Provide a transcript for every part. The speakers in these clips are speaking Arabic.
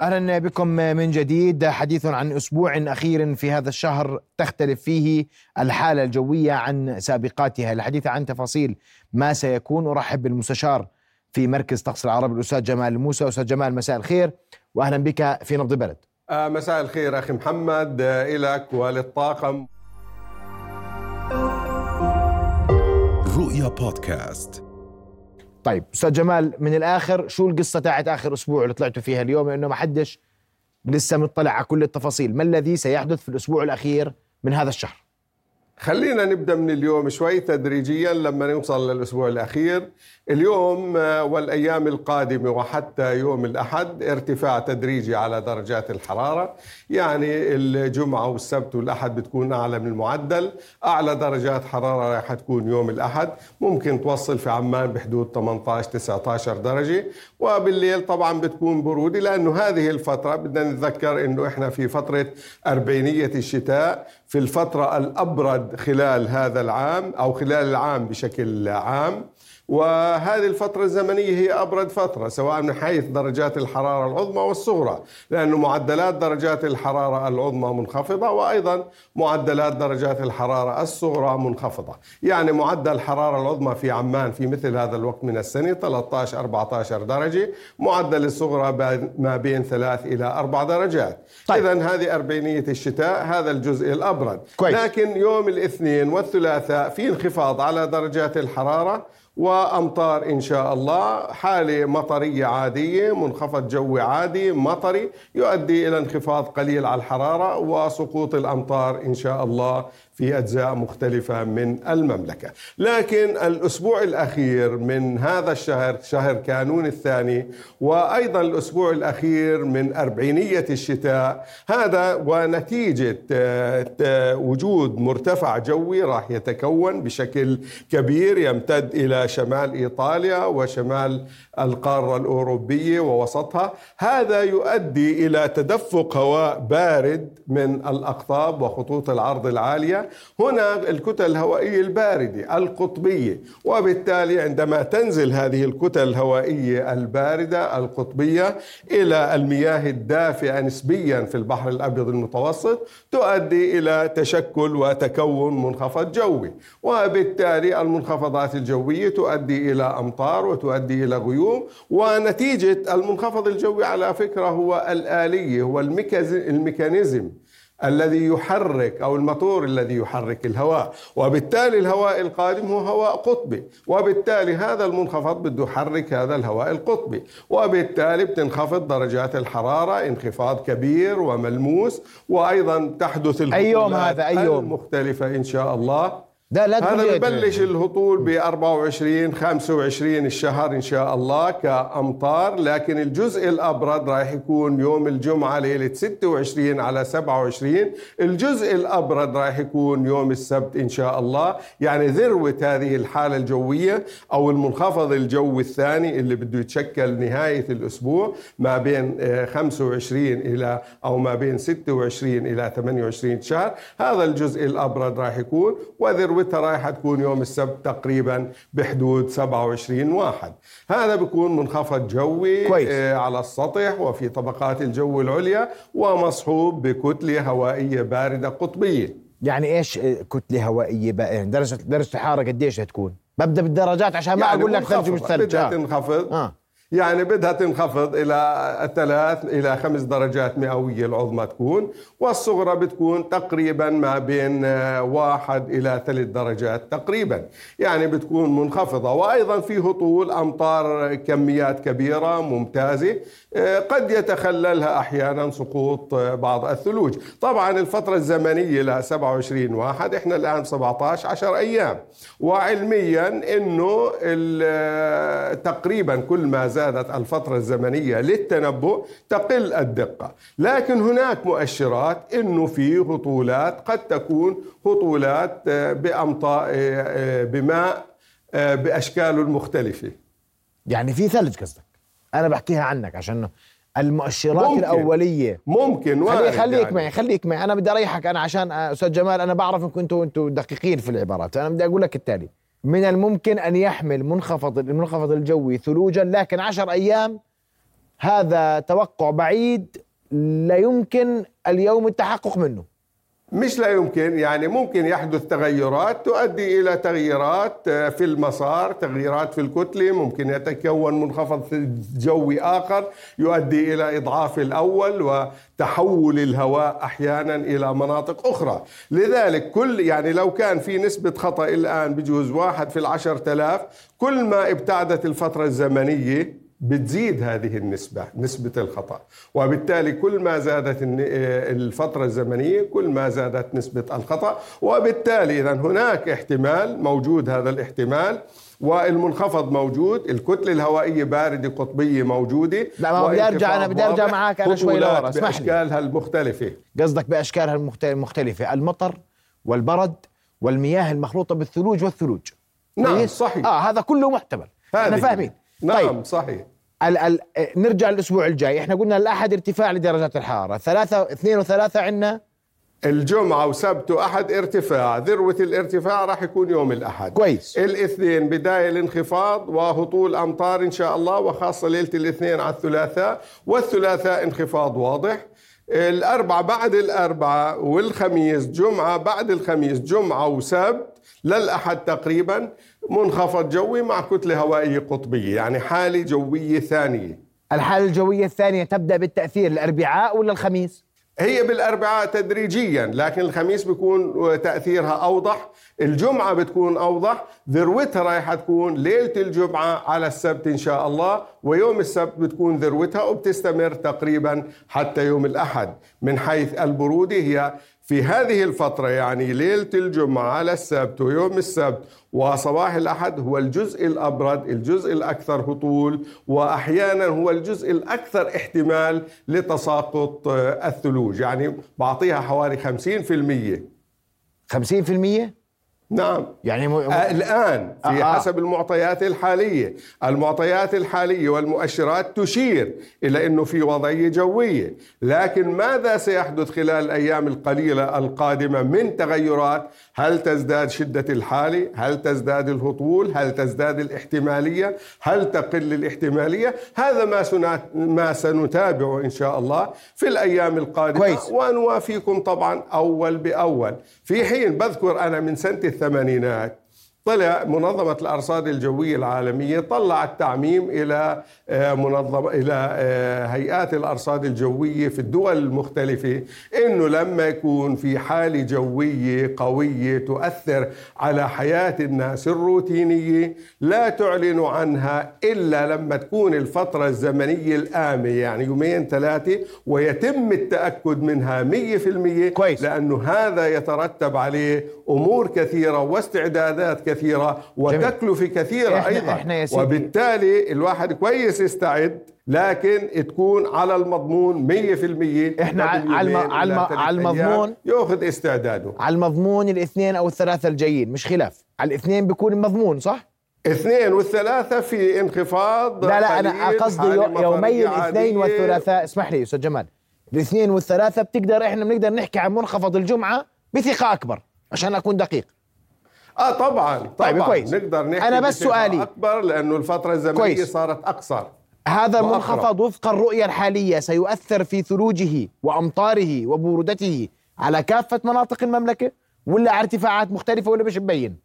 أهلا بكم من جديد. حديث عن أسبوع أخير في هذا الشهر تختلف فيه الحالة الجوية عن سابقاتها. الحديث عن تفاصيل ما سيكون. أرحب بالمستشار في مركز طقس العرب الأستاذ جمال موسى. أستاذ جمال مساء الخير. واهلا بك في نبض بلد. آه مساء الخير أخي محمد. آه لك وللطاقم. رؤيا بودكاست. طيب أستاذ جمال من الآخر شو القصة تاعت آخر أسبوع اللي طلعتوا فيها اليوم؟ لأنه ما حدش لسه مطلع على كل التفاصيل. ما الذي سيحدث في الأسبوع الأخير من هذا الشهر؟ خلينا نبدأ من اليوم شوي تدريجيا لما نوصل للأسبوع الأخير. اليوم آه، والأيام القادمة وحتى يوم الأحد ارتفاع تدريجي على درجات الحرارة. يعني الجمعة والسبت والأحد بتكون أعلى من المعدل. أعلى درجات حرارة راح تكون يوم الأحد. ممكن توصل في عمان بحدود 18 19 درجة. وبالليل طبعا بتكون برودة لأنه هذه الفترة بدنا نتذكر إنه إحنا في فترة أربعينية الشتاء. في الفترة الأبرد خلال هذا العام أو خلال العام بشكل عام. وهذه الفترة الزمنية هي أبرد فترة سواء من حيث درجات الحرارة العظمى والصغرى لأن معدلات درجات الحرارة العظمى منخفضة وأيضا معدلات درجات الحرارة الصغرى منخفضة يعني معدل الحرارة العظمى في عمان في مثل هذا الوقت من السنة 13 14 درجة معدل الصغرى ما بين 3 إلى 4 درجات طيب. إذا هذه أربعينية الشتاء هذا الجزء الأبرد كويس. لكن يوم الاثنين والثلاثاء في انخفاض على درجات الحرارة وأمطار إن شاء الله. حالة مطرية عادية منخفض جوي عادي مطري يؤدي إلى انخفاض قليل على الحرارة وسقوط الأمطار إن شاء الله. في أجزاء مختلفة من المملكة، لكن الأسبوع الأخير من هذا الشهر شهر كانون الثاني وأيضا الأسبوع الأخير من أربعينية الشتاء هذا ونتيجة آه، وجود مرتفع جوي راح يتكون بشكل كبير يمتد إلى شمال إيطاليا وشمال القارة الأوروبية ووسطها، هذا يؤدي إلى تدفق هواء بارد من الأقطاب وخطوط العرض هنا الكتل الهوائية الباردة القطبية. وبالتالي عندما تنزل هذه الكتل الهوائية الباردة القطبية إلى المياه الدافئة نسبيا في البحر الأبيض المتوسط تؤدي إلى تشكل وتكون منخفض جوي. وبالتالي المنخفضات الجوية تؤدي إلى أمطار وتؤدي إلى غيوم. ونتيجة المنخفض الجوي على فكرة هو الآلية هو الميكانيزم. الذي يحرك أو الموتور الذي يحرك الهواء وبالتالي الهواء القادم هو هواء قطبي وبالتالي هذا المنخفض بده يحرك هذا الهواء القطبي وبالتالي بتنخفض درجات الحرارة انخفاض كبير وملموس وأيضا تحدث أي يوم هذا؟ أي يوم؟ المختلفة إن شاء الله. لا لا هذا ببلش الهطول ب 24 25 الشهر إن شاء الله كأمطار لكن الجزء الأبرد راح يكون يوم الجمعة ليلة 26 على 27 الجزء الأبرد راح يكون يوم السبت إن شاء الله. يعني ذروة هذه الحالة الجوية أو المنخفض الجوي الثاني اللي بده يتشكل نهاية الأسبوع ما بين 25 آه، إلى أو ما بين 26 إلى 28 شهر. هذا الجزء الأبرد راح يكون وذروة ثروتها رايحة تكون يوم السبت تقريبا بحدود 27 واحد. هذا بيكون منخفض جوي كويس. آه، على السطح وفي طبقات الجو العليا ومصحوب بكتلة هوائية باردة قطبية. يعني إيش كتلة هوائية باردة يعني درجة درجة الحرارة قديش هتكون ببدأ بالدرجات عشان ما يعني أقول لك ثلج مش ثلج بدها تنخفض. آه. يعني بدها تنخفض إلى ثلاث إلى خمس درجات مئوية العظمى تكون والصغرى بتكون تقريبا ما بين آه، واحد إلى ثلاث درجات تقريبا. يعني بتكون منخفضة. وأيضا في هطول أمطار كميات كبيرة ممتازة آه، قد يتخللها أحيانا سقوط آه، بعض الثلوج. طبعا الفترة الزمنية لها 27 واحد إحنا الآن 17 10 أيام. وعلميا أنه تقريبا كل ما زادت الفترة الزمنية للتنبؤ تقل الدقة. لكن هناك مؤشرات أنه في هطولات قد تكون هطولات آه، بأمطار آه، آه، بماء بأشكاله المختلفة. يعني في ثلج قصدك؟ أنا بحكيها عنك عشان المؤشرات ممكن. الأولية. ممكن خلي خليك يعني. معي خليك معي. أنا بدي أريحك أنا عشان أستاذ جمال أنا بعرف أنكم أنتم أنتم دقيقين في العبارات. أنا بدي أقول لك التالي. من الممكن أن يحمل منخفض المنخفض الجوي ثلوجا لكن عشر أيام هذا توقع بعيد لا يمكن اليوم التحقق منه. مش لا يمكن يعني ممكن يحدث تغيرات تؤدي إلى تغييرات آه، في المسار تغييرات في الكتلة ممكن يتكون منخفض جوي آخر يؤدي إلى إضعاف الأول وتحول الهواء أحيانا إلى مناطق أخرى. لذلك كل يعني لو كان في نسبة خطأ الآن بجوز واحد في العشر تلاف كل ما ابتعدت الفترة الزمنية بتزيد هذه النسبة نسبة الخطأ. وبالتالي كل ما زادت الفترة الزمنية كل ما زادت نسبة الخطأ. وبالتالي إذا هناك احتمال موجود هذا الاحتمال والمنخفض موجود الكتلة الهوائية باردة قطبية موجودة. لا ما بدي ارجع أنا بدي أرجع معك أنا شوي لورا اسمح لي. بأشكالها المختلفة. قصدك بأشكالها المختلفة. المطر والبرد والمياه المخلوطة بالثلوج والثلوج. نعم صحيح. آه هذا كله محتمل. إحنا فاهمين. نعم طيب. صحيح. ال ال نرجع الأسبوع الجاي. إحنا قلنا الأحد ارتفاع لدرجات الحرارة. ثلاثة اثنين وثلاثة عندنا؟ الجمعة وسبت وأحد ارتفاع. ذروة الارتفاع راح يكون يوم الأحد. كويس. الاثنين بداية الانخفاض وهطول أمطار إن شاء الله وخاصة ليلة الاثنين على الثلاثاء. والثلاثاء انخفاض واضح. الأربعة بعد الأربعة والخميس جمعة بعد الخميس جمعة وسبت للأحد تقريبا منخفض جوي مع كتلة هوائية قطبية يعني حالة جوية ثانية الحالة الجوية الثانية تبدأ بالتأثير الأربعاء ولا الخميس؟ هي بالأربعاء تدريجيا لكن الخميس بيكون تأثيرها أوضح الجمعة بتكون أوضح ذروتها رايحة تكون ليلة الجمعة على السبت إن شاء الله ويوم السبت بتكون ذروتها وبتستمر تقريبا حتى يوم الأحد. من حيث البرودة هي في هذه الفترة يعني ليلة الجمعة على السبت ويوم السبت وصباح الأحد هو الجزء الأبرد الجزء الأكثر هطول وأحيانا هو الجزء الأكثر احتمال لتساقط الثلوج. يعني بعطيها حوالي 50% 50% نعم. يعني م... الآن في آه. حسب المعطيات الحالية. المعطيات الحالية والمؤشرات تشير إلى أنه في وضعية جوية. لكن ماذا سيحدث خلال الأيام القليلة القادمة من تغيرات؟ هل تزداد شدة الحالة هل تزداد الهطول؟ هل تزداد الاحتمالية؟ هل تقل الاحتمالية؟ هذا ما, سنات ما سنتابعه إن شاء الله في الأيام القادمة. كويس. ونوافيكم طبعا أول بأول. في حين بذكر أنا من سنة الثمانينات. طلع منظمة الأرصاد الجوية العالمية طلع التعميم إلى آه، منظمة إلى آه، هيئات الأرصاد الجوية في الدول المختلفة إنه لما يكون في حالة جوية قوية تؤثر على حياة الناس الروتينية لا تعلن عنها إلا لما تكون الفترة الزمنية الآمة يعني يومين ثلاثة ويتم التأكد منها مية في المية كويس. لأنه هذا يترتب عليه أمور كثيرة واستعدادات كثيرة كثيرة وتكلفة كثيرة إحنا أيضا. إحنا يا وبالتالي الواحد كويس يستعد لكن تكون على المضمون 100% إحنا على على المضمون يأخذ استعداده. على المضمون الاثنين أو الثلاثة الجايين مش خلاف. على الاثنين بيكون مضمون صح؟ اثنين والثلاثة في انخفاض لا لا أنا قصدي يومي الاثنين والثلاثاء اسمح لي أستاذ جمال. الاثنين والثلاثة بتقدر إحنا بنقدر نحكي عن منخفض الجمعة بثقة أكبر عشان أكون دقيق. آه طبعا طبعا. طيب كويس. نقدر نحكي أنا بس سؤالي. أكبر لأنه الفترة الزمنية كويس. صارت أقصر. هذا المنخفض وفق الرؤية الحالية سيؤثر في ثلوجه وأمطاره وبرودته على كافة مناطق المملكة ولا على ارتفاعات مختلفة ولا مش مبين؟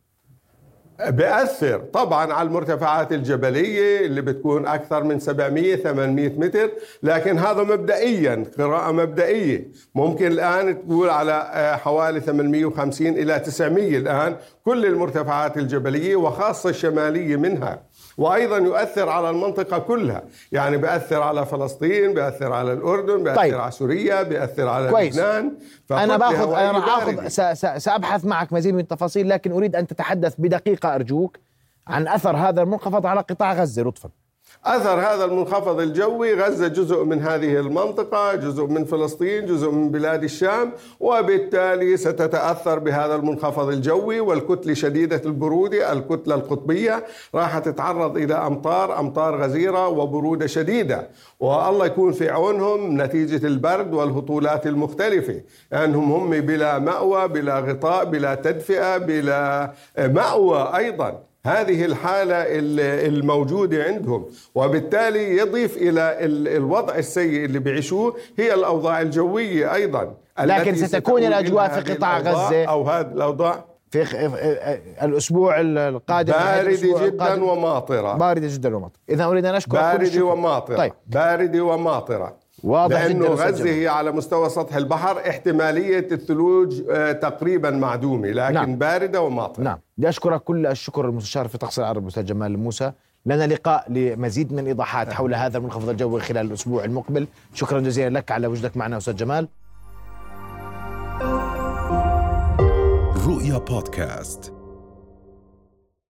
بأثر طبعا على المرتفعات الجبلية اللي بتكون أكثر من 700 800 متر لكن هذا مبدئيا قراءة مبدئية. ممكن الآن تقول على آه، حوالي 850 إلى 900 الآن كل المرتفعات الجبلية وخاصة الشمالية منها. وأيضا يؤثر على المنطقة كلها. يعني بيأثر على فلسطين بيأثر على الأردن بيأثر طيب. على سوريا بيأثر على كويس. لبنان. أنا باخذ أنا اخذ سأبحث معك مزيد من التفاصيل لكن أريد أن تتحدث بدقيقة أرجوك عن أثر هذا المنخفض على قطاع غزة. لطفا أثر هذا المنخفض الجوي غزة جزء من هذه المنطقة جزء من فلسطين جزء من بلاد الشام وبالتالي ستتأثر بهذا المنخفض الجوي والكتلة شديدة البرودة الكتلة القطبية راح تتعرض إلى أمطار أمطار غزيرة وبرودة شديدة. والله يكون في عونهم نتيجة البرد والهطولات المختلفة لأنهم هم بلا مأوى بلا غطاء بلا تدفئة بلا مأوى أيضا. هذه الحالة الموجودة عندهم. وبالتالي يضيف إلى الوضع السيء اللي بيعيشوه هي الأوضاع الجوية أيضا. لكن ستكون الأجواء في قطاع غزة. أو هذه الأوضاع. في الأسبوع القادم باردة جدا القادم. وماطرة. باردة جدا وماطرة. إذا أريد أن أشكر باردة وماطرة. طيب. باردة وماطرة. واضح لأنه غزة هي على مستوى سطح البحر احتمالية الثلوج آه، تقريبا معدومة لكن نعم. باردة وماطرة. نعم. بدي أشكرك كل الشكر المستشار في تقصير العرب الأستاذ جمال موسى. لنا لقاء لمزيد من الإيضاحات حول هذا المنخفض الجوي خلال الأسبوع المقبل. شكرا جزيلا لك على وجودك معنا أستاذ جمال. رؤيا بودكاست.